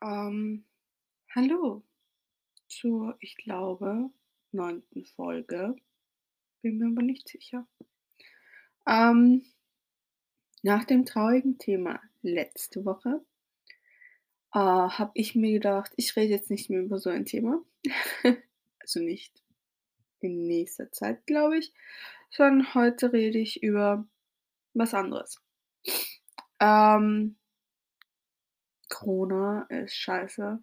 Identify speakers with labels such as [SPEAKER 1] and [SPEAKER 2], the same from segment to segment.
[SPEAKER 1] Ähm, hallo zur, ich glaube, neunten Folge. Bin mir aber nicht sicher. Ähm, nach dem traurigen Thema letzte Woche, äh, habe ich mir gedacht, ich rede jetzt nicht mehr über so ein Thema. Also nicht in nächster Zeit, glaube ich, sondern heute rede ich über was anderes. Ähm, Corona ist scheiße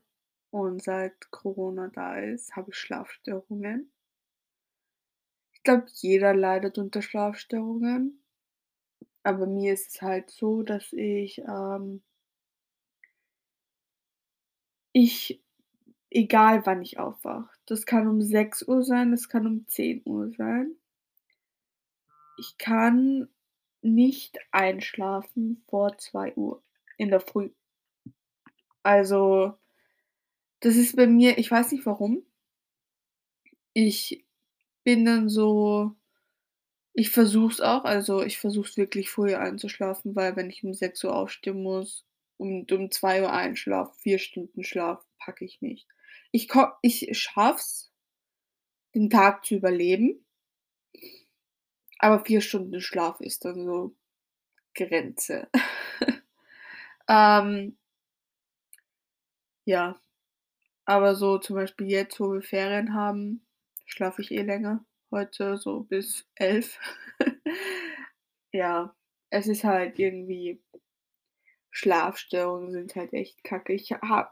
[SPEAKER 1] und seit Corona da ist, habe ich Schlafstörungen. Ich glaube, jeder leidet unter Schlafstörungen. Aber mir ist es halt so, dass ich, ähm ich egal wann ich aufwache, das kann um sechs Uhr sein, das kann um zehn Uhr sein ich kann nicht einschlafen vor zwei Uhr in der Früh. Also, das ist bei mir ich weiß nicht warum. Ich bin dann so ich versuche es auch, also, ich versuche es wirklich früher einzuschlafen, weil wenn ich um sechs Uhr aufstehen muss und um zwei Uhr einschlafe, 4 Stunden Schlaf packe ich nicht. Ich ich schaffe es den Tag zu überleben aber 4 Stunden Schlaf ist dann so Grenze. Ähm ja, aber so zum Beispiel jetzt, wo wir Ferien haben, schlafe ich eh länger. Heute so bis 11. Ja, es ist halt irgendwie Schlafstörungen sind halt echt kacke. Ich habe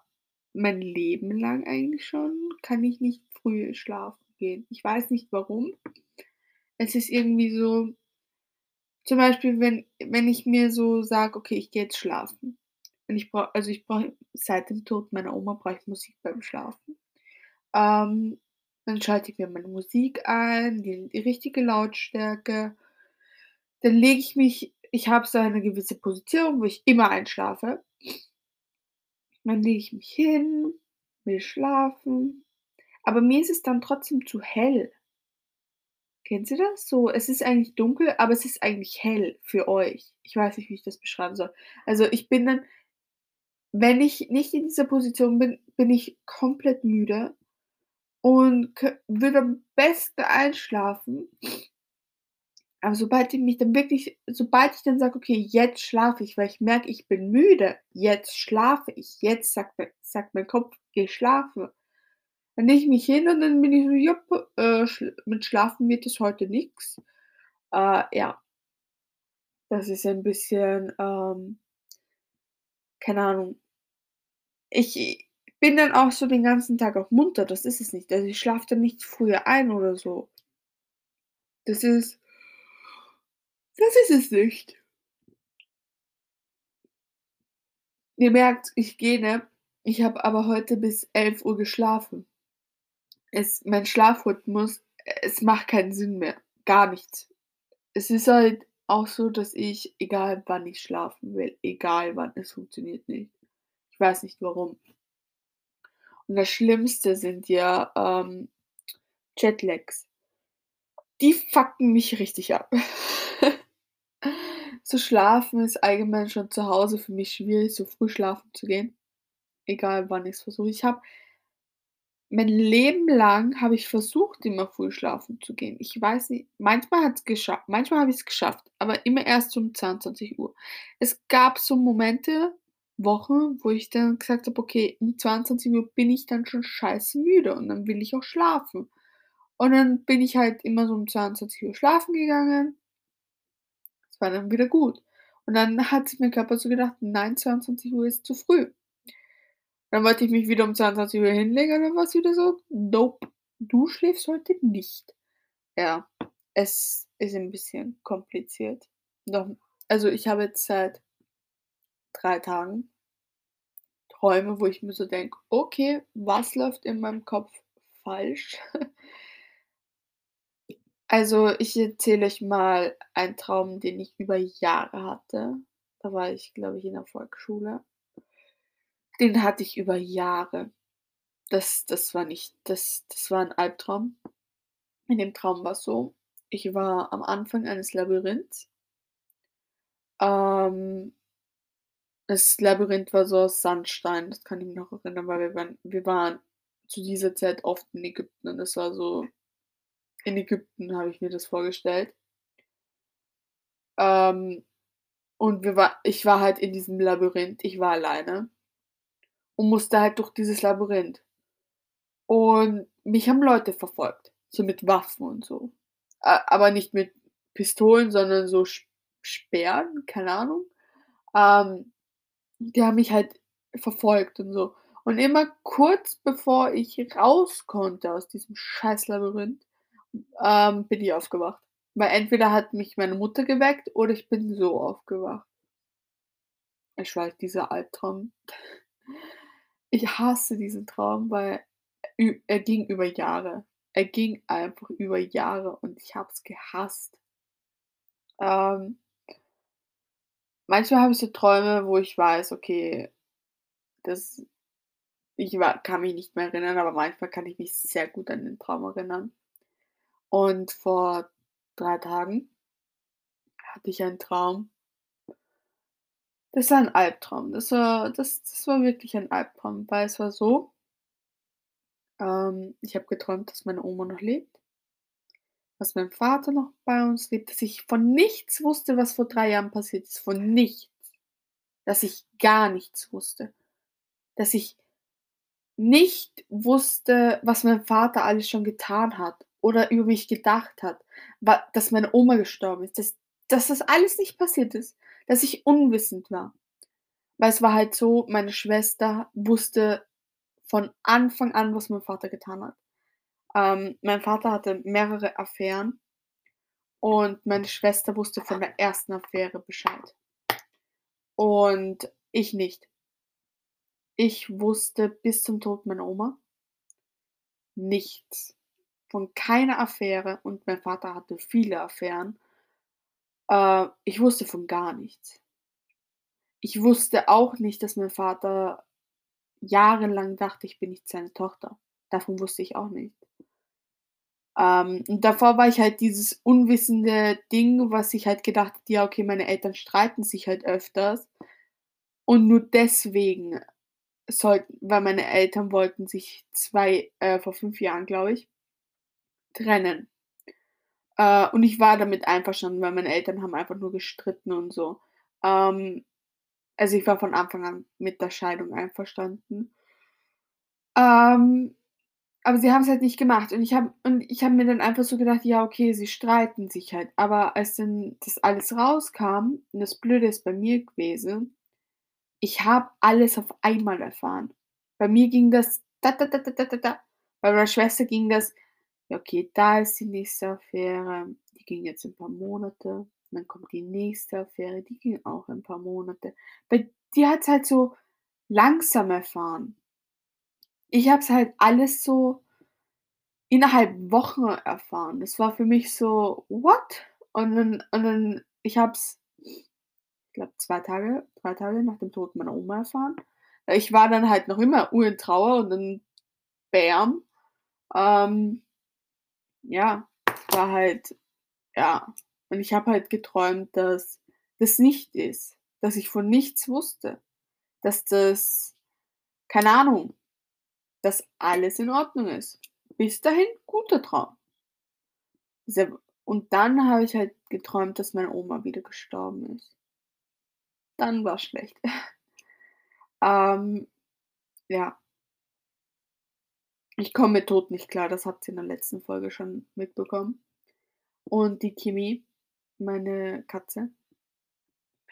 [SPEAKER 1] mein Leben lang eigentlich schon kann ich nicht früh schlafen gehen. Ich weiß nicht warum. Es ist irgendwie so zum Beispiel, wenn wenn ich mir so sage: „Okay, ich gehe jetzt schlafen.“ Und ich brauche also, ich brauche seit dem Tod meiner Oma brauche ich Musik beim Schlafen. Ähm, dann schalte ich mir meine Musik ein, die die richtige Lautstärke. Dann lege ich mich ich habe so eine gewisse Position, wo ich immer einschlafe. Dann lege ich mich hin, will schlafen, aber mir ist es dann trotzdem zu hell. Kennen Sie das? So, es ist eigentlich dunkel, aber es ist eigentlich hell für euch. Ich weiß nicht, wie ich das beschreiben soll. Also, ich bin dann wenn ich nicht in dieser Position bin, bin ich komplett müde und würde am besten einschlafen. Aber sobald ich mich dann wirklich sobald ich dann sage: „Okay, jetzt schlafe ich“, weil ich merke, ich bin müde, jetzt schlafe ich, jetzt sagt sagt mein Kopf: „Geh schlafen.“ Dann lege ich mich hin und dann bin ich so: „Jupp, äh, schl mit Schlafen wird das heute nix.“ Äh, ja. Das ist ein bisschen, ähm keine Ahnung. Ich bin dann auch so den ganzen Tag auch munter, das ist es nicht. Also, ich schlafe dann nicht früher ein oder so. Das ist das ist es nicht. Ihr merkt, ich gähne. Ich habe aber heute bis 11:00 geschlafen. Es mein Schlafrhythmus es macht keinen Sinn mehr, gar nichts. Es ist halt auch so, dass ich egal wann ich schlafen will, egal wann, es funktioniert nicht. Ich weiß nicht warum. Und das Schlimmste sind ja, ähm, Jetlags. Die fucken mich richtig ab. Zu schlafen ist allgemein schon zu Hause für mich schwierig, so früh schlafen zu gehen, egal wann ich's versuche. Ich habe mein Leben lang habe ich versucht, immer früh schlafen zu gehen. Ich weiß nicht, manchmal hat's gescha manchmal habe ich's geschafft, aber immer erst um 22:00. Es gab so Momente, Wochen, wo ich dann gesagt habe: „Okay, um 22:00 bin ich dann schon scheißmüde und dann will ich auch schlafen.“ Und dann bin ich halt immer so um 22:00 schlafen gegangen. Es war dann wieder gut. Und dann hat sich mein Körper so gedacht: „Nein, 22:00 ist zu früh.“ Dann wollte ich mich wieder um 22:00 hinlegen und dann war's wieder so: „Nope, du schläfst heute nicht.“ Ja, es ist 'n bisschen kompliziert. Noch also, ich habe jetzt seit 3 Tagen Träume, wo ich mir so denke: „Okay, was läuft in meinem Kopf falsch?“ Also, ich erzähle euch mal einen Traum, den ich über Jahre hatte. Da war ich, glaube ich, in der Volksschule. Den hatte ich über Jahre. Das das war nicht das das war 'n Albtraum. In dem Traum war's so, ich war am Anfang eines Labyrinths. Ähm Das Labyrinth war so aus Sandstein, das kann ich mich noch erinnern, weil wir waren wir waren zu dieser Zeit oft in Ägypten und das war so in Ägypten habe ich mir das vorgestellt. Ähm, und wir war ich war halt in diesem Labyrinth, ich war alleine und musste halt durch dieses Labyrinth. Und mich haben Leute verfolgt, so mit Waffen und so. Aber nicht mit Pistolen, sondern so Sch Speeren, keine Ahnung. Ähm, die haben mich halt verfolgt und so. Und immer kurz bevor ich raus konnte aus diesem scheiß Labyrinth, ähm, bin ich aufgewacht. Weil entweder hat mich meine Mutter geweckt oder ich bin so aufgewacht. Ich weiß, dieser Albtraum. Ich hasse diesen Traum, weil er ging über Jahre. Er ging einfach über Jahre und ich habe es gehasst. Ähm manchmal habe ich so Träume, wo ich weiß, okay, das ich wa kann mich nicht mehr erinnern, aber manchmal kann ich mich sehr gut an den Traum erinnern. Und vor 3 Tagen hatte ich einen Traum. Das war ein Albtraum. Das war das das war wirklich ein Albtraum, weil es war so ähm, ich habe geträumt, dass meine Oma noch lebt, dass mein Vater noch bei uns lebt, dass ich von nichts wusste, was vor 3 Jahren passiert ist, von nichts. Dass ich gar nichts wusste. Dass ich nicht wusste, was mein Vater alles schon getan hat oder über mich gedacht hat, dass meine Oma gestorben ist, dass dass das alles nicht passiert ist, dass ich unwissend war. Weil es war halt so, meine Schwester wusste von Anfang an, was mein Vater getan hat. Ähm, mein Vater hatte mehrere Affären und meine Schwester wusste von der ersten Affäre Bescheid. Und ich nicht. Ich wusste bis zum Tod meiner Oma nichts. Von keiner Affäre und mein Vater hatte viele Affären. Äh, ich wusste von gar nichts. Ich wusste auch nicht, dass mein Vater jahrelang dachte, ich bin nicht seine Tochter. Davon wusste ich auch nicht. Ähm, und davor war ich halt dieses unwissende Ding, was ich halt gedacht habe, ja, okay, meine Eltern streiten sich halt öfters. Und nur deswegen sollten, weil meine Eltern wollten sich zwei, äh, vor fünf Jahren, glaube ich, trennen. Äh, und ich war damit einverstanden, weil meine Eltern haben einfach nur gestritten und so. Ähm, also ich war von Anfang an mit der Scheidung einverstanden. Ähm, aber sie haben's halt nicht gemacht und ich habe und ich habe mir dann einfach so gedacht: „Ja, okay, sie streiten sich halt.“ Aber als dann das alles rauskam und das Blöde ist bei mir gewesen, ich habe alles auf einmal erfahren. Bei mir ging das da da da da da da da. Bei meiner Schwester ging das: „Ja, okay, da ist die nächste Affäre, die ging jetzt ein paar Monate.“ und dann kommt die nächste Affäre, die ging auch ein paar Monate. Bei dir hat's halt so langsam erfahren. Ich habe es halt alles so innerhalb Wochen erfahren. Das war für mich so: „What?“ Und dann und dann ich habe es, ich glaube 2 Tage, 3 Tage nach dem Tod meiner Oma erfahren. Ich war dann halt noch immer in Trauer und dann bam, ähm, ja, war halt ja. Und ich habe halt geträumt, dass das nicht ist, dass ich von nichts wusste, dass das keine Ahnung, dass alles in Ordnung ist. Bis dahin guter Traum. Und dann habe ich halt geträumt, dass meine Oma wieder gestorben ist. Dann war's schlecht. Ähm, ja. Ich komme mit Tod nicht klar, das habt ihr in der letzten Folge schon mitbekommen. Und die Kimi meine Katze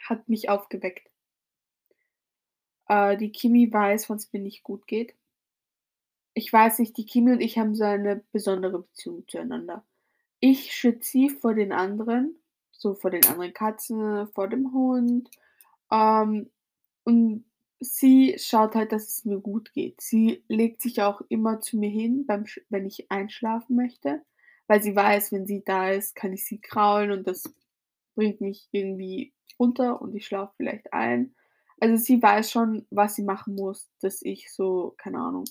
[SPEAKER 1] hat mich aufgeweckt. Äh, die Kimi weiß, wann's mir nicht gut geht. Ich weiß nicht, die Kimi und ich haben so eine besondere Beziehung zueinander. Ich schütze sie vor den anderen, so vor den anderen Katzen, vor dem Hund, ähm, und sie schaut halt, dass es mir gut geht. Sie legt sich auch immer zu mir hin, beim wenn ich einschlafen möchte, weil sie weiß, wenn sie da ist, kann ich sie kraulen und das bringt mich irgendwie runter und ich schlafe vielleicht ein. Also, sie weiß schon, was sie machen muss, dass ich so keine Ahnung.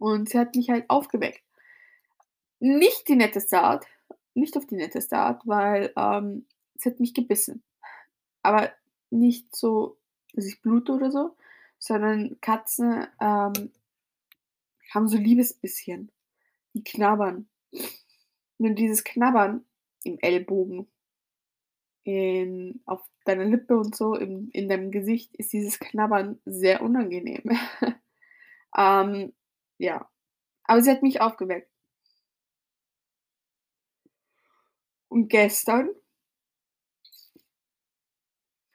[SPEAKER 1] Und sie hat mich halt aufgeweckt. Nicht die netteste Art, nicht auf die netteste Art, weil, ähm, sie hat mich gebissen. Aber nicht so dass ich blute oder so, sondern Katzen, ähm, haben so Liebesbisschen. Die knabbern. Und dieses Knabbern im Ellbogen, in auf deiner Lippe und so, im in deinem Gesicht ist dieses Knabbern sehr unangenehm. Ähm, ja, aber sie hat mich aufgeweckt. Und gestern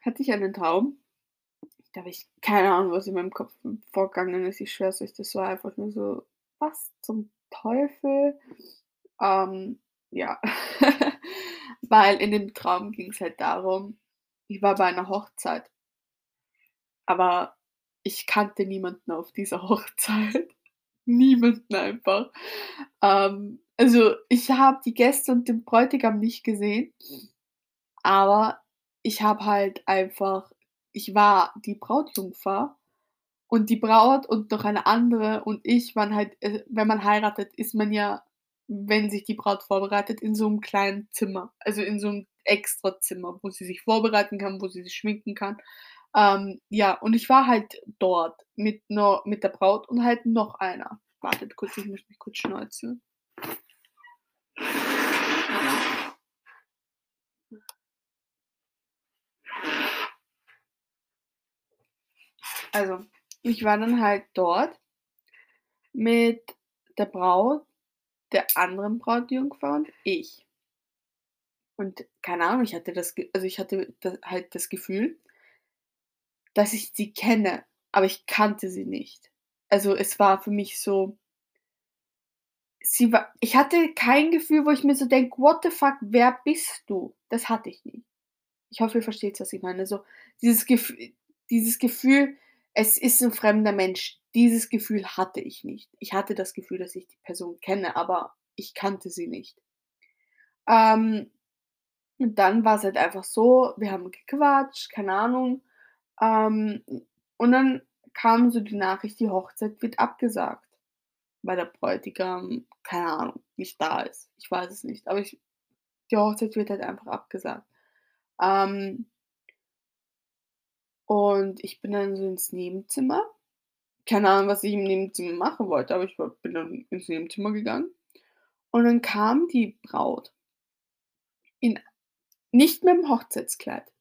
[SPEAKER 1] hatte ich einen Traum. Da habe ich keine Ahnung, was in meinem Kopf vorgegangen ist. Ich schwöre euch, das war einfach nur so: „Was zum Teufel?“ Ähm, ja, weil in dem Traum ging's halt darum, ich war bei einer Hochzeit. Aber ich kannte niemanden auf dieser Hochzeit. Niemanden einfach. Ähm, also, ich habe die Gäste und den Bräutigam nicht gesehen, aber ich habe halt einfach ich war die Brautjungfer und die Braut und noch eine andere und ich waren halt äh, wenn man heiratet, ist man ja, wenn sich die Braut vorbereitet, in so 'nem kleinen Zimmer, also in so 'nem Extrazimmer, wo sie sich vorbereiten kann, wo sie sich schminken kann. Ähm, ja, und ich war halt dort mit no mit der Braut und halt noch einer. Wartet kurz, ich muss mich kurz schneuzen. Also, ich war dann halt dort mit der Braut, der anderen Brautjungfer und ich. Und keine Ahnung, ich hatte das also, ich hatte da halt das Gefühl dass ich sie kenne, aber ich kannte sie nicht. Also, es war für mich so sie war ich hatte kein Gefühl, wo ich mir so denke: „What the fuck, wer bist du?“ Das hatte ich nicht. Ich hoffe, ihr versteht, was ich meine. So dieses Gef dieses Gefühl, es ist 'n fremder Mensch, dieses Gefühl hatte ich nicht. Ich hatte das Gefühl, dass ich die Person kenne, aber ich kannte sie nicht. Ähm, und dann war's halt einfach so, wir haben gequatscht, keine Ahnung, ähm, und dann kam so die Nachricht, die Hochzeit wird abgesagt, weil der Bräutigam, keine Ahnung, nicht da ist. Ich weiß es nicht, aber ich die Hochzeit wird halt einfach abgesagt. Ähm und ich bin dann so ins Nebenzimmer. Keine Ahnung, was ich im Nebenzimmer machen wollte, aber ich bin dann ins Nebenzimmer gegangen und dann kam die Braut in nicht mit'm Hochzeitskleid,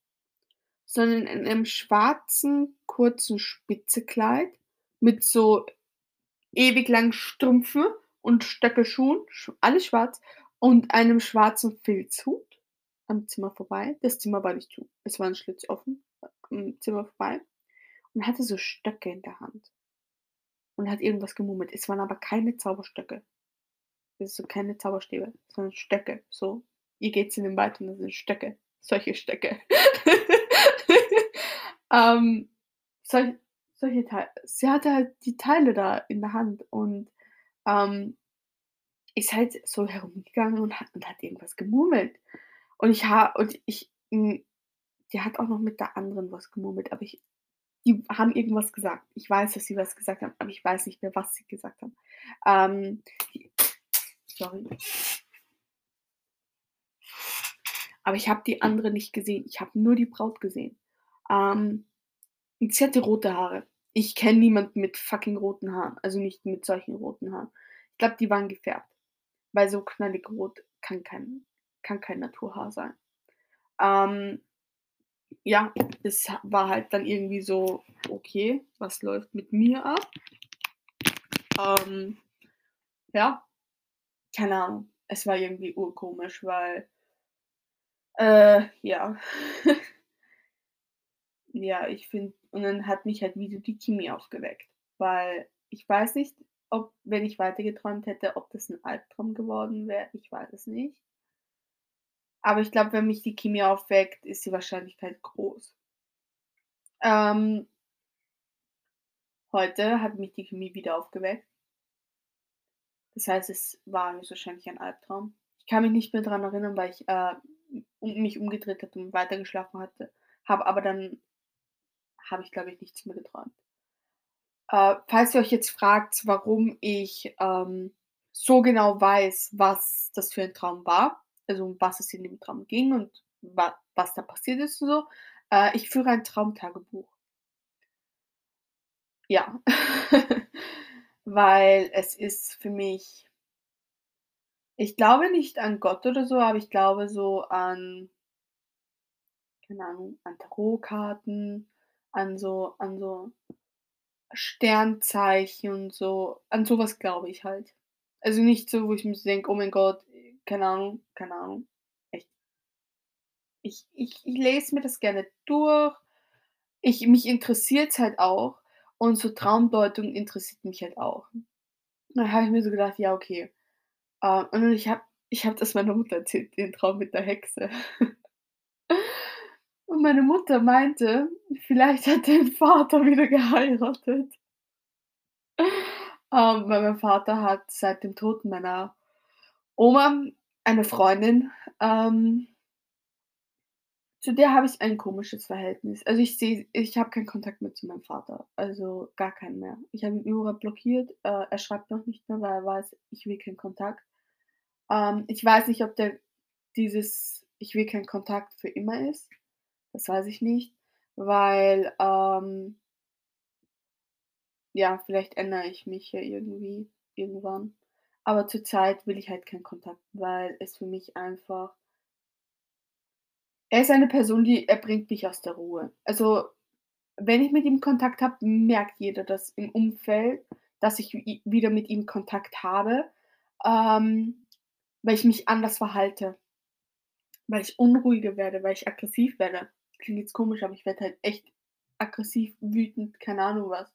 [SPEAKER 1] sondern in einem schwarzen, kurzen Spitzekleid mit so ewig langen Strümpfen und Stöckelschuhen, sch alles schwarz und einem schwarzen Filzhut am Zimmer vorbei. Das Zimmer war nicht zu. Es war 'n Schlitz offen am Zimmer vorbei und hatte so Stöcke in der Hand und hat irgendwas gemurmelt. Es waren aber keine Zauberstöcke. Also, keine Zauberstäbe, sondern Stöcke, so. Ihr geht's in den Wald und da sind Stöcke, solche Stöcke. Ähm, solch solche Tei sie hatte halt die Teile da in der Hand und, ähm, ist halt so herumgegangen und hat und hat irgendwas gemurmelt. Und ich ha und ich hm, die hat auch noch mit der anderen was gemurmelt, aber ich die haben irgendwas gesagt. Ich weiß, dass sie was gesagt haben, aber ich weiß nicht mehr, was sie gesagt haben. Ähm, sorry. Aber ich habe die andere nicht gesehen. Ich habe nur die Braut gesehen. Ähm, sie hatte rote Haare. Ich kenne niemanden mit fucking roten Haaren, also nicht mit solchen roten Haaren. Ich glaube, die waren gefärbt, weil so knallig rot kann kein kann kein Naturhaar sein. Ähm, ja, es ha war halt dann irgendwie so: „Okay, was läuft mit mir ab?“ Ähm, ja, keine Ahnung. Es war irgendwie urkomisch, weil äh, ja. Ja, ich finde und dann hat mich halt wieder die Chemie aufgeweckt, weil ich weiß nicht, ob wenn ich weiter geträumt hätte, ob das 'n Albtraum geworden wäre, ich weiß es nicht. Aber ich glaube, wenn mich die Chemie aufweckt, ist die Wahrscheinlichkeit groß. Ähm heute hat mich die Chemie wieder aufgeweckt. Das heißt, es war höchstwahrscheinlich ein Albtraum. Ich kann mich nicht mehr dran erinnern, weil ich, äh, mich umgedreht hatte und weiter geschlafen hatte habe, aber dann habe ich, glaube ich, nichts mehr geträumt. Äh, falls ihr euch jetzt fragt, warum ich, ähm, so genau weiß, was das für ein Traum war, also um was es in dem Traum ging und wa was da passiert ist und so, äh, ich führe ein Traumtagebuch. Ja, weil es ist für mich ich glaube nicht an Gott oder so, aber ich glaube so an keine Ahnung, an Tarotkarten, an so an so Sternzeichen und so. An so was glaube ich halt. Also nicht so, wo ich mir denke: „Oh mein Gott, keine Ahnung, keine Ahnung.“ Echt. Ich ich ich lese mir das gerne durch. Ich mich interessiert's halt auch und so Traumdeutung interessiert mich halt auch. Dann habe ich mir so gedacht: „Ja, okay.“ Äh, und ich habe ich habe das meiner Mutter erzählt, den Traum mit der Hexe. Und meine Mutter meinte, vielleicht hat dein Vater wieder geheiratet. Ähm, weil mein Vater hat seit dem Tod meiner Oma eine Freundin, ähm zu der habe ich ein komisches Verhältnis. Also, ich sehe ich habe keinen Kontakt mehr zu meinem Vater, also gar keinen mehr. Ich habe ihn überall blockiert. Äh, er schreibt noch nicht mehr, weil er weiß, ich will keinen Kontakt. Ähm, ich weiß nicht, ob der dieses „Ich will keinen Kontakt“ für immer ist. Das weiß ich nicht, weil, ähm ja, vielleicht ändere ich mich ja irgendwie irgendwann. Aber zurzeit will ich halt keinen Kontakt, weil es für mich einfach er ist eine Person, die er bringt mich aus der Ruhe. Also, wenn ich mit ihm Kontakt habe, merkt jeder das im Umfeld, dass ich wi wieder mit ihm Kontakt habe, ähm, weil ich mich anders verhalte, weil ich unruhiger werde, weil ich aggressiv werde. Klingt jetzt komisch, aber ich werde halt echt aggressiv, wütend, keine Ahnung was.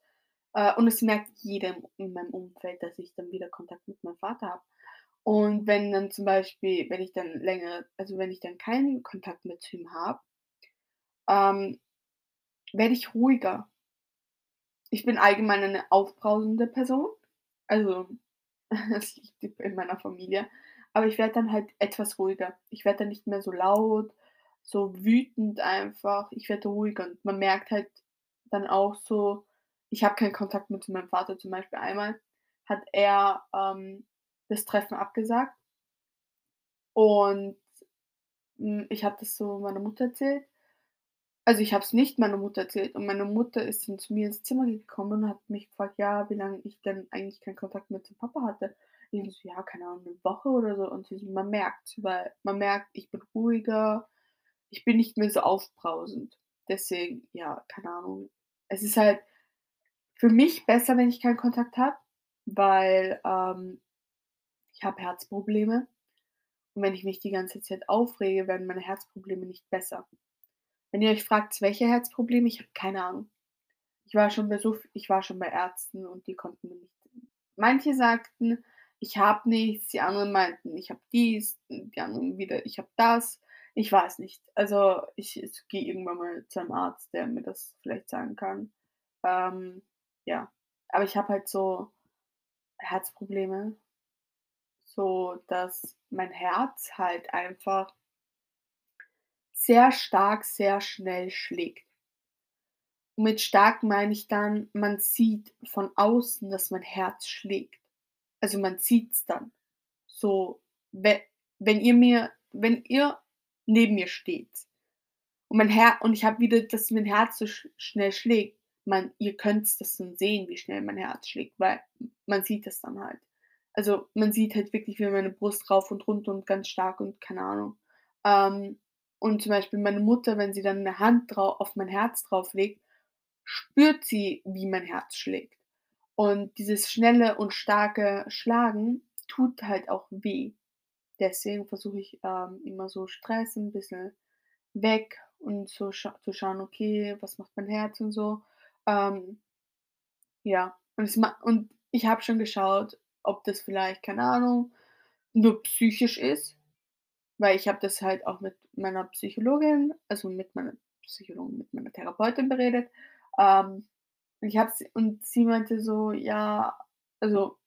[SPEAKER 1] Äh, und es merkt jeder in meinem Umfeld, dass ich dann wieder Kontakt mit meinem Vater habe. Und wenn dann zum Beispiel wenn ich dann länger also, wenn ich dann keinen Kontakt zu ihm habe, ähm, werde ich ruhiger. Ich bin allgemein eine aufbrausende Person, also, das liegt in meiner Familie, aber ich werde dann halt etwas ruhiger. Ich werde dann nicht mehr so laut, so wütend einfach. Ich werde ruhiger und man merkt halt dann auch so ich habe keinen Kontakt mehr zu meinem Vater. Zum Beispiel einmal hat er, ähm, das Treffen abgesagt und, hm, ich habe das so meiner Mutter erzählt. Also, ich habe es nicht meiner Mutter erzählt und meine Mutter ist dann zu mir ins Zimmer gekommen und hat mich gefragt, ja, wie lange ich denn eigentlich keinen Kontakt mehr zum Papa hatte. Ich so: „Ja, keine Ahnung, 'ne Woche oder so.“ Und „Man merkt's, weil man merkt, ich bin ruhiger, ich bin nicht mehr so aufbrausend.“ Deswegen, ja, keine Ahnung. Es ist halt für mich besser, wenn ich keinen Kontakt habe, weil, ähm, ich habe Herzprobleme und wenn ich mich die ganze Zeit aufrege, werden meine Herzprobleme nicht besser. Wenn ihr euch fragt, welche Herzprobleme, ich habe keine Ahnung. Ich war schon bei so ich war schon bei Ärzten und die konnten mir nicht manche sagten: „Ich habe nichts“, die anderen meinten: „Ich habe dies“, die anderen wieder: „Ich habe das.“ Ich weiß nicht. Also, ich ich gehe irgendwann mal zu einem Arzt, der mir das vielleicht sagen kann. Ähm, ja, aber ich habe halt so Herzprobleme so, dass mein Herz halt einfach sehr stark, sehr schnell schlägt. Mit stark meine ich dann, man sieht von außen, dass mein Herz schlägt. Also, man sieht's dann. So, we wenn ihr mir wenn ihr neben mir steht und mein Her und ich habe wieder dass mein Herz so sch schnell schlägt, man ihr könnt's das dann sehen, wie schnell mein Herz schlägt, weil man sieht das dann halt. Also, man sieht halt wirklich, wie meine Brust rauf und runter und ganz stark und keine Ahnung. Ähm, und zum Beispiel meine Mutter, wenn sie dann 'ne Hand drau auf mein Herz drauflegt, spürt sie, wie mein Herz schlägt. Und dieses schnelle und starke Schlagen tut halt auch weh. Deswegen versuche ich, ähm, immer so Stress 'n bisschen weg und so scha zu schauen: „Okay, was macht mein Herz“ und so. Ähm, ja, und und ich habe schon geschaut, ob das vielleicht, keine Ahnung, nur psychisch ist, weil ich habe das halt auch mit meiner Psychologin also, mit meiner Psychologin, mit meiner Therapeutin beredet. Ähm, ich habe sie und sie meinte so: „Ja“ also,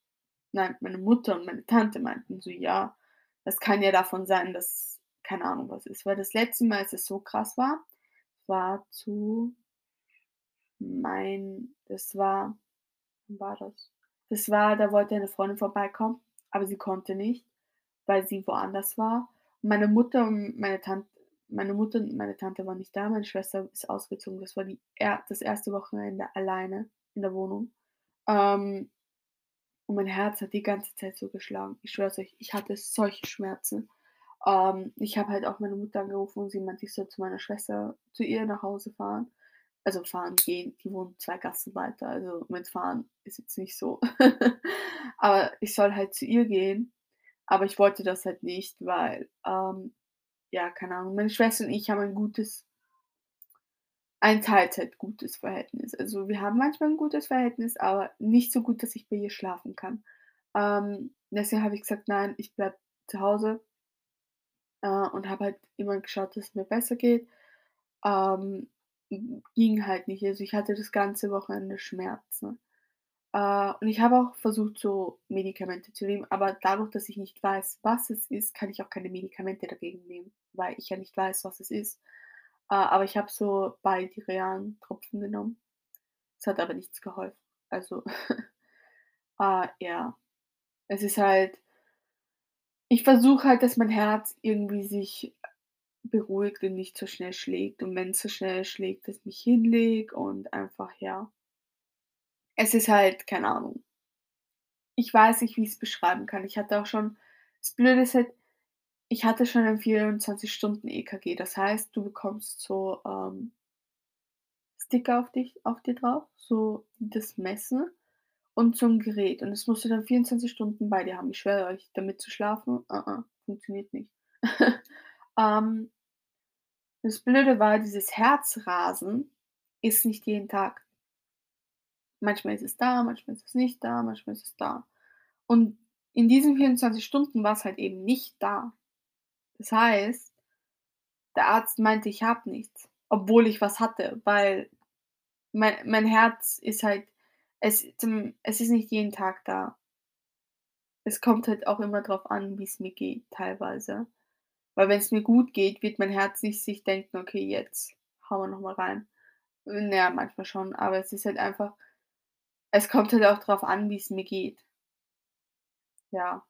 [SPEAKER 1] nein, meine Mutter und meine Tante meinten so: „Ja, das kann ja davon sein, dass keine Ahnung was ist.“ Weil das letzte Mal, als es so krass war, war zu mein das war wann war das? Das war da wollte eine Freundin vorbeikommen, aber sie konnte nicht, weil sie woanders war. Meine Mutter und meine Tant meine Mutter und meine Tante waren nicht da, meine Schwester ist ausgezogen. Das war die das erste Wochenende alleine. in der Wohnung. Ähm, und mein Herz hat die ganze Zeit so geschlagen. Ich schwöre euch, ich hatte solche Schmerzen. Ähm, ich habe halt auch meine Mutter angerufen und sie meinte, ich soll zu meiner Schwester zu ihr nach Hause fahren. Also fahren gehen, die wohnt zwei Gassen weiter. Also mit fahren ist jetzt nicht so. Aber ich soll halt zu ihr gehen. Aber ich wollte das halt nicht, weil, ähm, ja, keine Ahnung, meine Schwester und ich haben ein gutes ein Teilzeit gutes Verhältnis. Also, wir haben manchmal 'n gutes Verhältnis, aber nicht so gut, dass ich bei ihr schlafen kann. Ähm, deswegen habe ich gesagt: „Nein, ich bleibe zu Hause.“ Äh, und habe halt immer geschaut, dass es mir besser geht. Ähm, ging halt nicht. Also, ich hatte das ganze Wochenende Schmerzen. Äh, und ich habe auch versucht, so Medikamente zu nehmen, aber dadurch, dass ich nicht weiß, was es ist, kann ich auch keine Medikamente dagegen nehmen, weil ich ja nicht weiß, was es ist. Äh, aber ich habe so Baldirian-Tropfen genommen. Es hat aber nichts geholfen. Also, äh, ja. Es ist halt ich versuche halt, dass mein Herz irgendwie sich beruhigt und nicht so schnell schlägt. Und wenn's so schnell schlägt, dass ich mich hinlege und einfach ja. Es ist halt keine Ahnung. Ich weiß nicht, wie ich's beschreiben kann. Ich hatte auch schon das Blöde ist halt, ich hatte schon ein 24 Stunden EKG. Das heißt, du bekommst so, ähm Sticker auf dich auf dir drauf, so das messen und so 'n Gerät. Und das musst du dann 24 Stunden bei dir haben. Ich schwöre euch, damit zu schlafen, funktioniert nicht. Ähm das Blöde war, dieses Herzrasen ist nicht jeden Tag. Manchmal ist es da, manchmal ist es nicht da, manchmal ist es da. Und in diesen 24 Stunden war's halt eben nicht da. Das heißt, der Arzt meinte, ich habe nichts, obwohl ich was hatte, weil mei mein Herz ist halt es es ist nicht jeden Tag da. Es kommt halt auch immer drauf an, wie's mir geht teilweise. Weil wenn's mir gut geht, wird mein Herz nicht sich denken: „Okay, jetzt hauen wir noch mal rein.“ Na ja, manchmal schon, aber es ist halt einfach es kommt halt auch drauf an, wie's mir geht. Ja.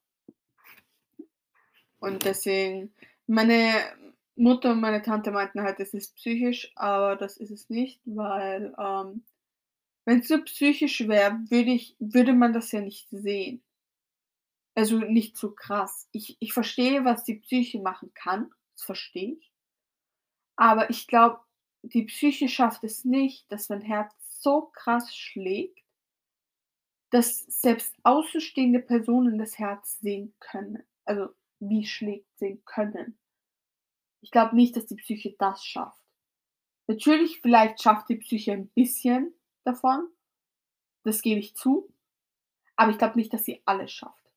[SPEAKER 1] Und deswegen meine Mutter und meine Tante meinten halt, es ist psychisch, aber das ist es nicht, weil, ähm, wenn's so psychisch wäre, würde ich würde man das ja nicht sehen. Also, nicht so krass. Ich ich verstehe, was die Psyche machen kann, das verstehe ich. Aber ich glaube, die Psyche schafft es nicht, dass mein Herz so krass schlägt dass selbst außenstehende Personen das Herz sehen können, also wie schlägt, sehen können. Ich glaube nicht, dass die Psyche das schafft. Natürlich, vielleicht schafft die Psyche ein bisschen davon, das gebe ich zu, aber ich glaube nicht, dass sie alles schafft.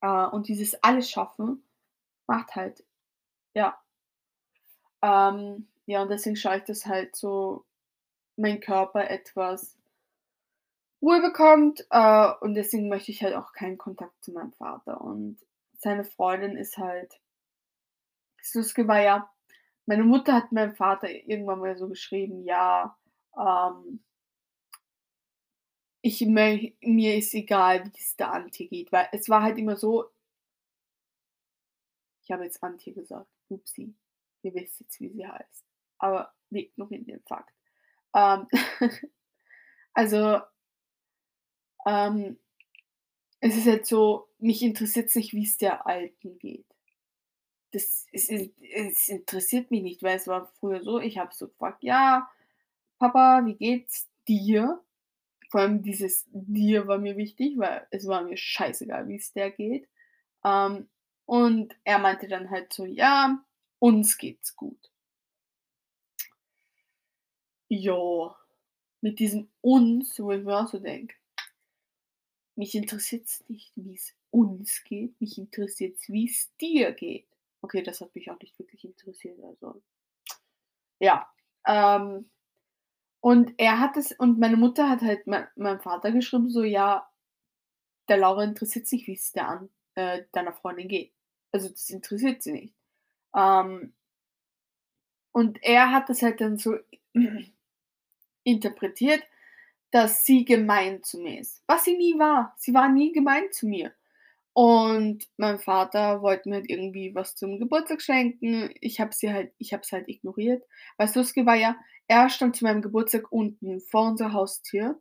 [SPEAKER 1] Äh, und dieses alles schaffen macht halt ja. Ähm, ja, und deswegen schaue ich, dass halt so mein Körper etwas Ruhe bekommt, äh, und deswegen möchte ich halt auch keinen Kontakt zu meinem Vater. Und seine Freundin ist halt das Lustige war ja, meine Mutter hat meinem Vater irgendwann mal so geschrieben: „Ja, ähm“ „ich mir ist egal, wie's der Antje geht“, weil es war halt immer so Ich habe jetzt Antje gesagt, upsi. Ihr wisst jetzt, wie sie heißt. Aber wir ignorieren den Fakt. Ähm, also ähm, es ist halt so, mich interessiert's nicht, wie's der Alten geht. Das es es interessiert mich nicht, weil es war früher so, ich habe so gefragt: „Ja, Papa, wie geht's dir?“ Vor allem dieses „dir“ war mir wichtig, weil es war mir scheißegal, wie's der geht. Ähm, und er meinte dann halt so: „Ja, uns geht's gut.“ Ja, mit diesem „uns“, wo ich mir auch so denke mich interessiert's nicht, wie's uns geht, mich interessiert's, wie's dir geht. Okay, das hat mich auch nicht wirklich interessiert, also ja, ähm, und er hat es und meine Mutter hat halt mei meinem Vater geschrieben, so: „Ja, der Laura interessiert's nicht, wie's der An äh, deiner Freundin geht. Also, das interessiert sie nicht.“ Ähm und er hat das halt dann so interpretiert, dass sie gemein zu mir ist, was sie nie war. Sie war nie gemein zu mir. Und mein Vater wollte mir halt irgendwie was zum Geburtstag schenken. Ich habe sie halt ich habe es halt ignoriert. Weil das Lustige war ja, er stand zu meinem Geburtstag unten vor unserer Haustür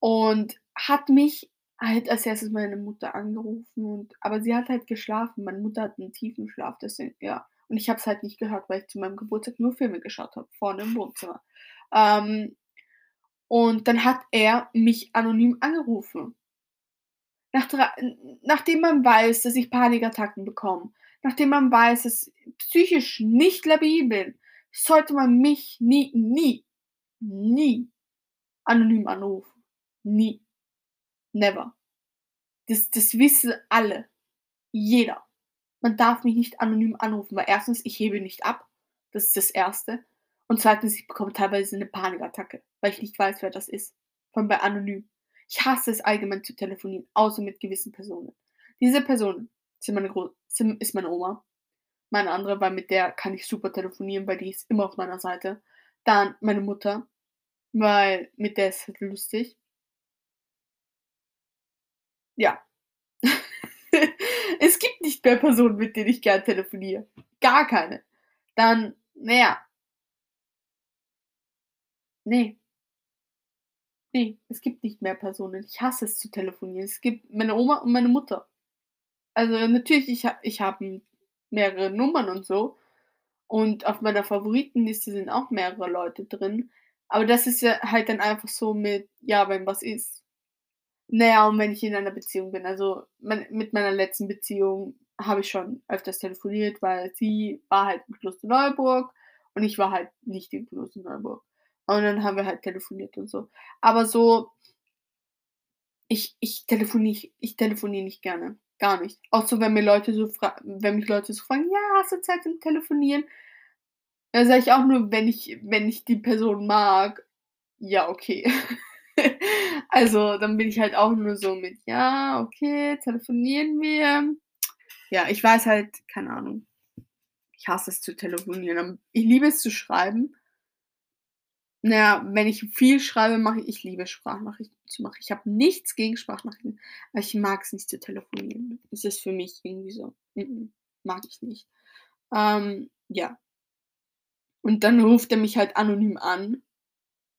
[SPEAKER 1] und hat mich halt als Erstes meine Mutter angerufen und aber sie hat halt geschlafen. Meine Mutter hat 'n tiefen Schlaf, deswegen ja. Und ich habe es halt nicht gehört, weil ich zu meinem Geburtstag nur Filme geschaut habe, vorne im Wohnzimmer. Ähm, und dann hat er mich anonym angerufen. Nach nachdem man weiß, dass ich Panikattacken bekomme, nachdem man weiß, dass ich psychisch nicht labil bin, sollte man mich nie, nie, nie anonym anrufen. Nie. Never. Das das wissen alle. Jeder. Man darf mich nicht anonym anrufen, weil erstens, ich hebe nicht ab. Das ist das Erste. Und zweitens, ich bekomme teilweise 'ne Panikattacke, weil ich nicht weiß, wer das ist. Allem bei anonym. Ich hasse es allgemein zu telefonieren, außer mit gewissen Personen. Diese Personen sind meine Gro sind ist meine Oma. Meine andere, weil mit der kann ich super telefonieren, weil die ist immer auf meiner Seite. Dann meine Mutter, weil mit der ist es lustig. Ja. Es gibt nicht mehr Personen, mit denen ich gern telefoniere. Gar keine. Dann, na ja Ne. Ne, es gibt nicht mehr Personen. Ich hasse es zu telefonieren. Es gibt meine Oma und meine Mutter. Also, natürlich, ich ich habe mehrere Nummern und so und auf meiner Favoritenliste sind auch mehrere Leute drin, aber das ist ja halt dann einfach so mit ja, wenn was ist. Na ja, und wenn ich in einer Beziehung bin. Also, mein mit meiner letzten Beziehung habe ich schon öfters telefoniert, weil sie war halt in Klosterneuburg und ich war halt nicht in Klosterneuburg. Und dann haben wir halt telefoniert und so. Aber so ich ich telefoniere ich telefoniere nicht gerne, gar nicht. Auch so, wenn mir Leute so fra wenn mich Leute so fragen: „Ja, hast du Zeit zum Telefonieren?“ Dann sage ich auch nur, wenn ich wenn ich die Person mag, ja, okay. Also, dann bin ich halt auch nur so mit: „Ja, okay, telefonieren wir?“ Ja, ich weiß halt keine Ahnung. Ich hasse es zu telefonieren. Ich liebe es zu schreiben. Na ja, wenn ich viel schreibe, mache ich ich liebe Sprachnachrichten zu machen. Ich habe nichts gegen Sprachnachrichten, aber ich mag's nicht zu telefonieren. Das ist für mich irgendwie so, m-m, mag ich nicht. Ähm, ja. Und dann ruft er mich halt anonym an,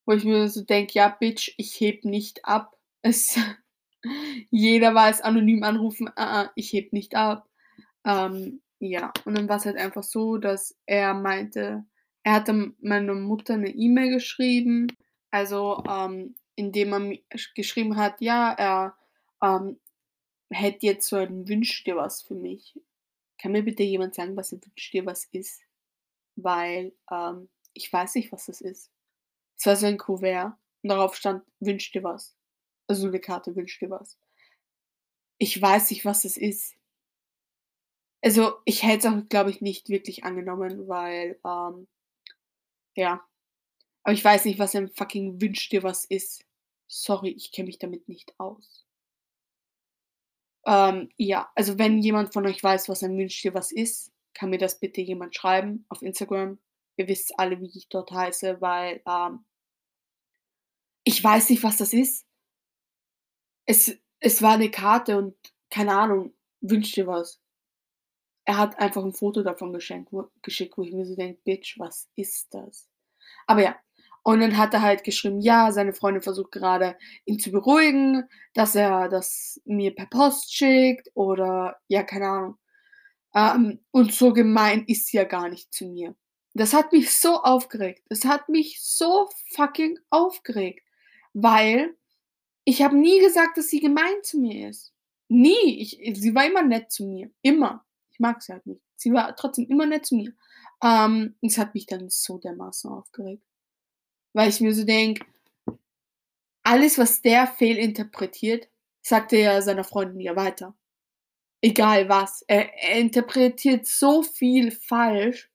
[SPEAKER 1] wo ich mir so denke: „Ja, Bitch, ich hebe nicht ab.“ Es jeder weiß, anonym anrufen, a, ich hebe nicht ab. Ähm, ja, und dann war's halt einfach so, dass er meinte er hatte meiner Mutter 'ne E-Mail geschrieben, also, ähm, indem er geschrieben hat, ja, er, ähm, hätte jetzt so ein „Wünsch dir was“ für mich. Kann mir bitte jemand sagen, was 'n „Wünsch dir was“ ist? Weil, ähm, ich weiß nicht, was das ist. Es war so ein Kuvert und darauf stand: „Wünsch dir was.“ Also 'ne Karte: „Wünsch dir was.“ Ich weiß nicht, was das ist. Also, ich hätte es auch, glaube ich, nicht wirklich angenommen, weil, ähm ja. Aber ich weiß nicht, was ein fucking „Wünsch dir was“ ist. Sorry, ich kenne mich damit nicht aus. Ähm, ja, also, wenn jemand von euch weiß, was ein „Wünsch dir was“ ist, kann mir das bitte jemand schreiben auf Instagram. Ihr wisst alle, wie ich dort heiße, weil, ähm ich weiß nicht, was das ist. Es es war 'ne Karte und keine Ahnung, „Wünsch dir was“. Er hat einfach 'n Foto davon geschenkt wo geschickt, wo ich mir so denke: „Bitch, was ist das?“ Aber ja. Und dann hat er halt geschrieben, ja, seine Freundin versucht gerade, ihn zu beruhigen, dass er das mir per Post schickt oder ja, keine Ahnung. Ähm, und so gemein ist sie ja gar nicht zu mir. Das hat mich so aufgeregt. Das hat mich so fucking aufgeregt, weil ich habe nie gesagt, dass sie gemein zu mir ist. Nie. Ich sie war immer nett zu mir, immer. Ich mag sie halt nicht. Sie war trotzdem immer nett zu mir. Ähm, es hat mich dann so dermaßen aufgeregt, weil ich mir so denke alles, was der fehlinterpretiert, sagt er seiner Freundin ja weiter. Egal was. Er er interpretiert so viel falsch.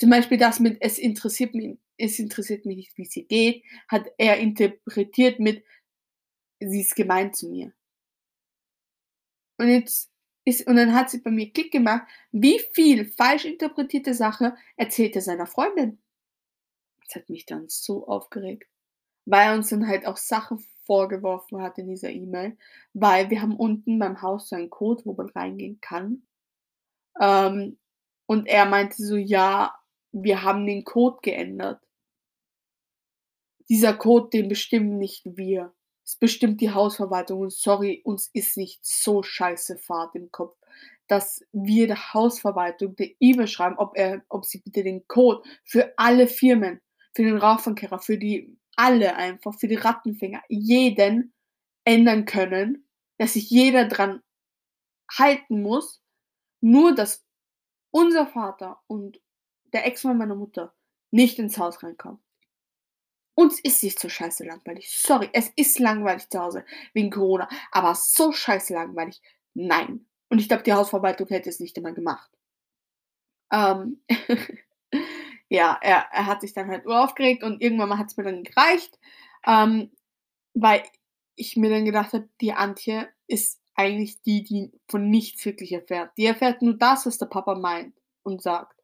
[SPEAKER 1] Zum Beispiel das mit: „Es interessiert mi es interessiert mich nicht, wie's ihr geht“, hat er interpretiert mit: „Sie ist gemein zu mir.“ Und jetzt ist und dann hat's bei mir Klick gemacht, wie viel falsch interpretierte Sache erzählt er seiner Freundin. Das hat mich dann so aufgeregt, weil er uns dann halt auch Sachen vorgeworfen hat in dieser E-Mail, weil wir haben unten beim Haus so einen Code, wo man reingehen kann. Ähm, und er meinte so: „Ja, wir haben den Code geändert.“ dieser Code, den bestimmen nicht wir. Es bestimmt die Hausverwaltung und sorry, uns ist nicht so scheiße Fahrt im Kopf, dass wir der Hausverwaltung 'ne E-Mail schreiben, ob er ob sie bitte den Code für alle Firmen, für den Rauchfangkehrer, für die alle einfach, für die Rattenfänger, jeden ändern können, dass sich jeder dran halten muss, nur dass unser Vater und der Ex-Mann meiner Mutter nicht ins Haus reinkommen. Uns ist nicht so scheiße langweilig. Sorry, es ist langweilig zu Hause wegen Corona, aber so scheiße langweilig, nein. Und ich glaube, die Hausverwaltung hätte es nicht immer gemacht. Ähm, ja, er er hat sich dann halt uraufgeregt und irgendwann mal hat's mir dann gereicht, ähm, weil ich mir dann gedacht habe, die Antje ist eigentlich die, die von nichts wirklich erfährt. Die erfährt nur das, was der Papa meint und sagt.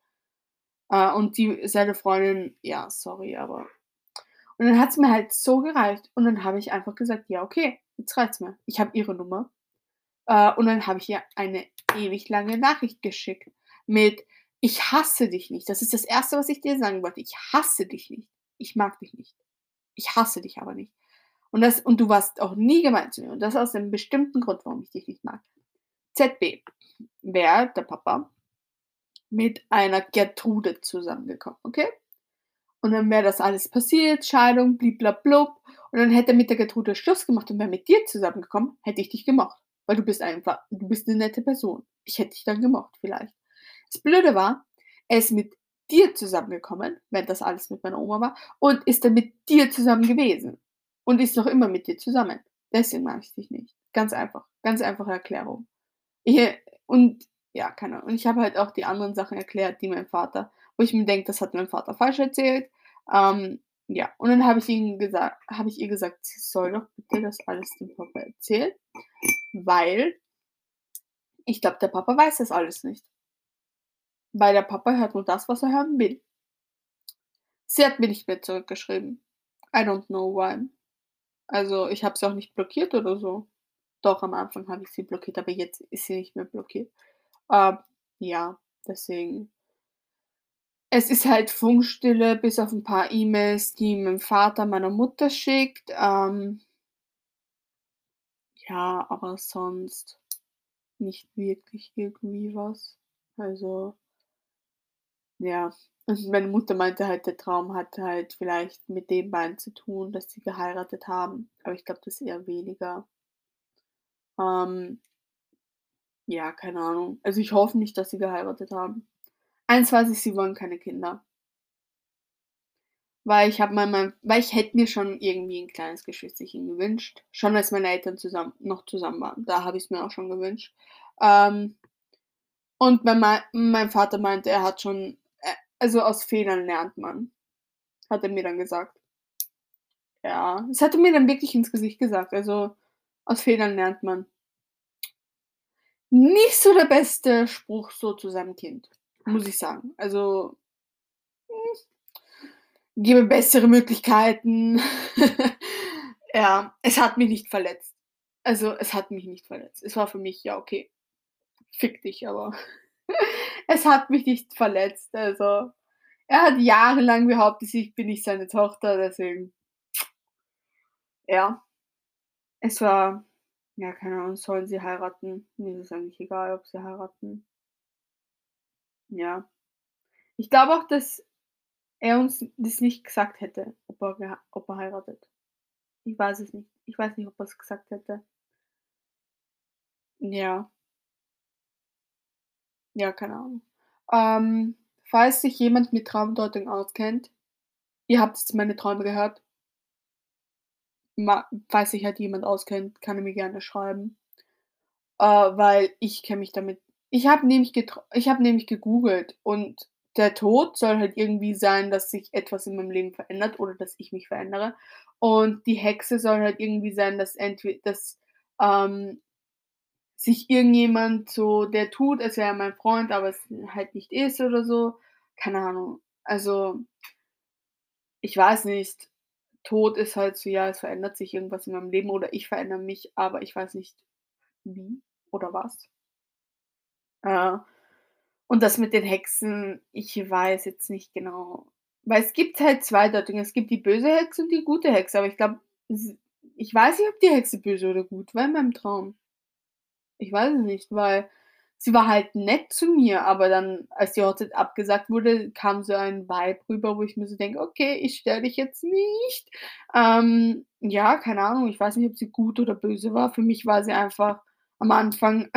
[SPEAKER 1] Äh, und die seine Freundin, ja, sorry, aber und dann hat's mir halt so gereicht und dann habe ich einfach gesagt: „Ja, okay, jetzt reicht's mir.“ Ich habe ihre Nummer, äh, und dann habe ich ihr eine ewig lange Nachricht geschickt mit: „Ich hasse dich nicht. Das ist das Erste, was ich dir sagen wollte. Ich hasse dich nicht. Ich mag dich nicht. Ich hasse dich aber nicht. Und das und du warst auch nie gemein zu mir und das aus 'nem bestimmten Grund, warum ich dich nicht mag.“ ZB wäre der Papa mit einer Gertrude zusammengekommen, okay? Und dann wäre das alles passiert, Scheidung, bliblablub. Und dann hätte er mit der Gertrude Schluss gemacht und wäre mit dir zusammengekommen, hätte ich dich gemocht. Weil du bist einfach du bist 'ne nette Person. Ich hätte dich dann gemocht vielleicht. Das Blöde war, er ist mit dir zusammengekommen, während das alles mit meiner Oma war, und ist dann mit dir zusammen gewesen und ist noch immer mit dir zusammen. Deswegen mag ich dich nicht. Ganz einfach. Ganz einfache Erklärung. Ich und ja, keine Ahnung. Und ich habe halt auch die anderen Sachen erklärt, die mein Vater wo ich mir denke, das hat mein Vater falsch erzählt. Ähm, ja, und dann habe ich ihm gesagt habe ich ihr gesagt, sie soll doch bitte das alles dem Papa erzählen, weil ich glaube, der Papa weiß das alles nicht. Weil der Papa hört nur das, was er hören will. Sie hat mir nicht mehr zurückgeschrieben. I don't know why. Also, ich habe sie auch nicht blockiert oder so. Doch, am Anfang habe ich sie blockiert, aber jetzt ist sie nicht mehr blockiert. Ähm, ja, deswegen es ist halt Funkstille, bis auf 'n paar E-Mails, die mein Vater meiner Mutter schickt, ähm ja, aber sonst nicht wirklich irgendwie was. Also ja. Und meine Mutter meinte halt, der Traum hatte halt vielleicht mit den beiden zu tun, dass sie geheiratet haben, aber ich glaube das eher weniger. Ähm ja, keine Ahnung. Also, ich hoffe nicht, dass sie geheiratet haben. Eins weiß ich, sie wollen keine Kinder. Weil ich habe mal mein weil ich hätte mir schon irgendwie 'n kleines Geschwisterchen gewünscht, schon als meine Eltern zusammen noch zusammen waren. Da habe ich's mir auch schon gewünscht. Ähm, und mein mei mein Vater meinte, er hat schon äh, also, aus Fehlern lernt man, hat er mir dann gesagt. Ja, das hat er mir dann wirklich ins Gesicht gesagt. Also, aus Fehlern lernt man. Nicht so der beste Spruch so zu seinem Kind, muss ich sagen. Also, hm gebe bessere Möglichkeiten. Ja, es hat mich nicht verletzt. Also, es hat mich nicht verletzt. Es war für mich: „Ja, okay, fick dich“, aber es hat mich nicht verletzt. Also, er hat jahrelang behauptet, ich bin nicht seine Tochter, deswegen ja. Es war ja, keine Ahnung, sollen sie heiraten? Mir ist es eigentlich egal, ob sie heiraten. Ja. Ich glaube auch, dass er uns das nicht gesagt hätte, ob er ob er heiratet. Ich weiß es nicht. Ich weiß nicht, ob er's gesagt hätte. Ja. Ja, keine Ahnung. Ähm, falls sich jemand mit Traumdeutung auskennt, ihr habt jetzt meine Träume gehört ma falls sich halt jemand auskennt, kann er mir gerne schreiben. Äh, weil ich kenne mich damit ich habe nämlich habe nämlich gegoogelt und der Tod soll halt irgendwie sein, dass sich etwas in meinem Leben verändert oder dass ich mich verändere. Und die Hexe soll halt irgendwie sein, dass dass, ähm, sich irgendjemand so der tut, als wäre er mein Freund, aber es halt nicht ist oder so. Keine Ahnung. Also ich weiß nicht. Tod ist halt so, ja, es verändert sich irgendwas in meinem Leben oder ich verändere mich, aber ich weiß nicht wie oder was. Und das mit den Hexen, ich weiß jetzt nicht genau, Weil es gibt halt 2 Deutungen. Es gibt die böse Hexe und die gute Hexe, aber ich glaube, ich weiß nicht, ob die Hexe böse oder gut war in meinem Traum. Ich weiß es nicht, weil sie war halt nett zu mir, aber dann, als die Hochzeit abgesagt wurde, kam so ein Vibe rüber, wo ich mir so denke: „Okay, ich störe dich jetzt nicht.“ Ähm, ja, keine Ahnung, ich weiß nicht, ob sie gut oder böse war. Für mich war sie einfach am Anfang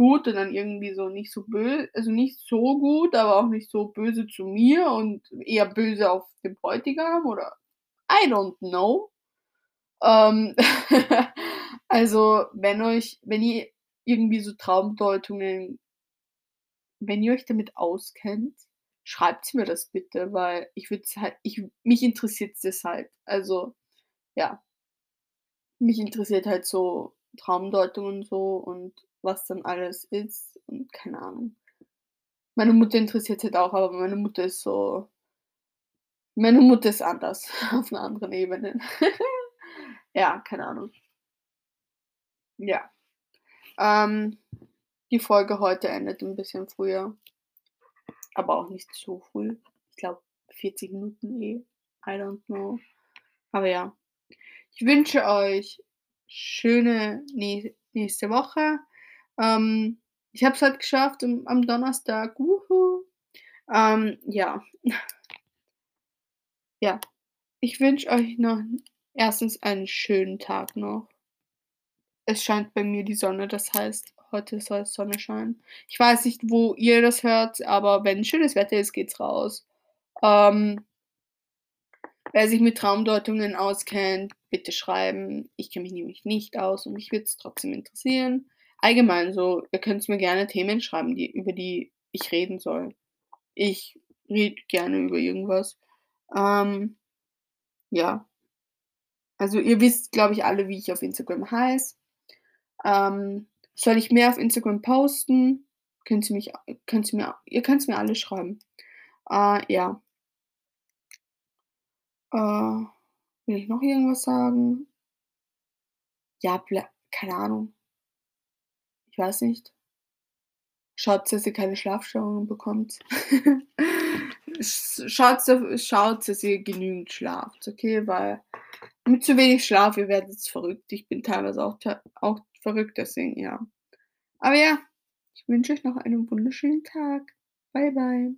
[SPEAKER 1] gut und dann irgendwie so nicht so bö also nicht so gut, aber auch nicht so böse zu mir und eher böse auf den Bräutigam oder I don't know. Ähm, also, wenn euch wenn ihr irgendwie so Traumdeutungen wenn ihr euch damit auskennt, schreibt mir das bitte, weil ich würde es halt ich mich interessiert das halt. Also, ja. Mich interessiert halt so Traumdeutung und so und was dann alles ist und keine Ahnung. Meine Mutter interessiert's halt auch, aber meine Mutter ist so meine Mutter ist anders auf 'ner anderen Ebene. Ja, keine Ahnung. Ja. Ähm, die Folge heute endet 'n bisschen früher, aber auch nicht so früh. Ich glaube 40 Minuten eh. I don't know. Aber ja. Ich wünsche euch schöne nä nächste Woche. Ähm, ich habe es halt geschafft am am Donnerstag. Wuhu. Ähm, ja. Ja. Ich wünsche euch noch 1. einen schönen Tag noch. Es scheint bei mir die Sonne, das heißt, heute soll Sonne scheinen. Ich weiß nicht, wo ihr das hört, aber wenn schönes Wetter ist, geht's raus. Ähm wer sich mit Traumdeutungen auskennt, bitte schreiben. Ich kenne mich nämlich nicht aus und mich würde es trotzdem interessieren. Allgemein so, ihr könnt's mir gerne Themen schreiben, die über die ich reden soll. Ich rede gerne über irgendwas. Ähm, ja. Also, ihr wisst, glaube ich, alle, wie ich auf Instagram heiße. Ähm, soll ich mehr auf Instagram posten? Könnt ihr mich könnt ihr mir ihr könnt's mir alles schreiben. Äh, ja. Äh, will ich noch irgendwas sagen? Ja, keine Ahnung. Ich weiß nicht. Schaut, dass ihr keine Schlafstörungen bekommt. Sch schaut schaut, dass ihr genügend schlaft, okay? Weil mit zu wenig Schlaf, ihr werdet verrückt. Ich bin teilweise auch auch verrückt, deswegen ja. Aber ja, ich wünsche euch noch einen wunderschönen Tag. Bye, bye.